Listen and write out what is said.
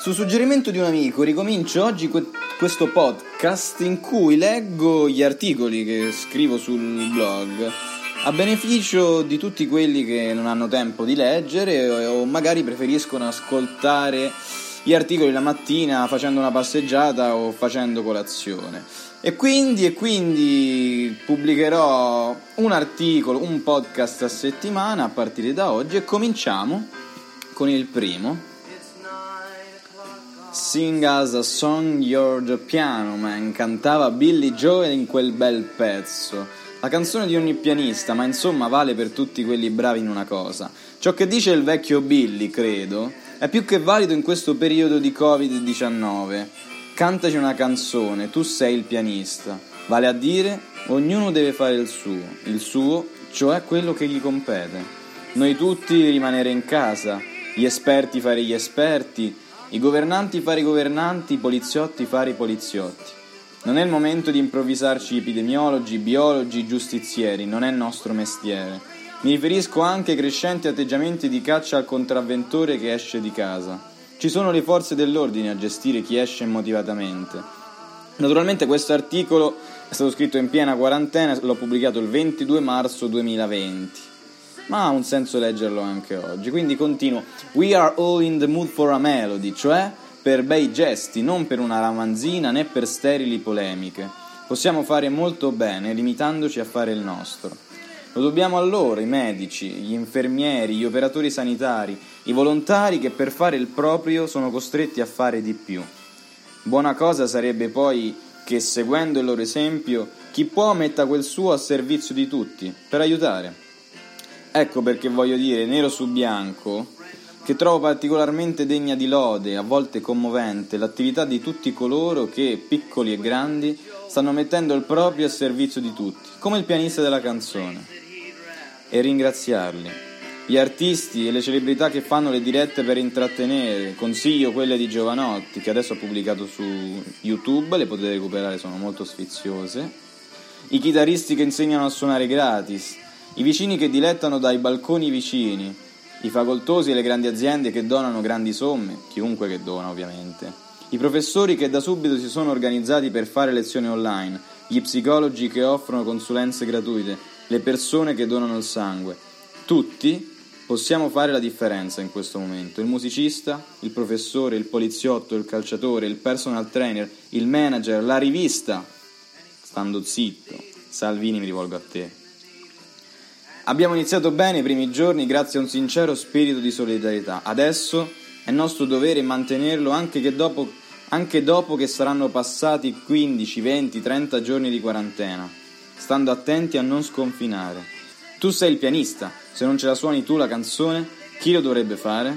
Su suggerimento di un amico ricomincio oggi que- questo podcast in cui leggo gli articoli che scrivo sul blog a beneficio di tutti quelli che non hanno tempo di leggere o magari preferiscono ascoltare gli articoli la mattina facendo una passeggiata o facendo colazione. E quindi, e quindi pubblicherò un articolo, un podcast a settimana a partire da oggi e cominciamo con il primo Sing Us a Song You're the Piano Man cantava Billy Joel in quel bel pezzo. La canzone di ogni pianista, ma insomma vale per tutti quelli bravi in una cosa. Ciò che dice il vecchio Billy, credo, è più che valido in questo periodo di Covid-19. Cantaci una canzone, tu sei il pianista. Vale a dire, ognuno deve fare il suo, il suo, cioè quello che gli compete. Noi tutti rimanere in casa, gli esperti fare gli esperti, i governanti fare i governanti, i poliziotti fare i poliziotti. Non è il momento di improvvisarci epidemiologi, biologi, giustizieri, non è nostro mestiere. Mi riferisco anche ai crescenti atteggiamenti di caccia al contravventore che esce di casa. Ci sono le forze dell'ordine a gestire chi esce immotivatamente. Naturalmente questo articolo è stato scritto in piena quarantena, l'ho pubblicato il 22 marzo 2020 ma ha un senso leggerlo anche oggi. Quindi continuo. We are all in the mood for a melody, cioè per bei gesti, non per una ramanzina né per sterili polemiche. Possiamo fare molto bene limitandoci a fare il nostro. Lo dobbiamo a loro, i medici, gli infermieri, gli operatori sanitari, i volontari che per fare il proprio sono costretti a fare di più. Buona cosa sarebbe poi che, seguendo il loro esempio, chi può metta quel suo a servizio di tutti, per aiutare. Ecco perché voglio dire nero su bianco che trovo particolarmente degna di lode, a volte commovente, l'attività di tutti coloro che, piccoli e grandi, stanno mettendo il proprio a servizio di tutti, come il pianista della canzone. E ringraziarli. Gli artisti e le celebrità che fanno le dirette per intrattenere, consiglio quelle di Giovanotti, che adesso ho pubblicato su YouTube, le potete recuperare, sono molto sfiziose. I chitarristi che insegnano a suonare gratis, i vicini che dilettano dai balconi vicini, i facoltosi e le grandi aziende che donano grandi somme, chiunque che dona ovviamente, i professori che da subito si sono organizzati per fare lezioni online, gli psicologi che offrono consulenze gratuite, le persone che donano il sangue. Tutti possiamo fare la differenza in questo momento. Il musicista, il professore, il poliziotto, il calciatore, il personal trainer, il manager, la rivista. Stando zitto, Salvini mi rivolgo a te. Abbiamo iniziato bene i primi giorni grazie a un sincero spirito di solidarietà. Adesso è nostro dovere mantenerlo anche, dopo, anche dopo che saranno passati 15, 20, 30 giorni di quarantena, stando attenti a non sconfinare. Tu sei il pianista, se non ce la suoni tu la canzone, chi lo dovrebbe fare?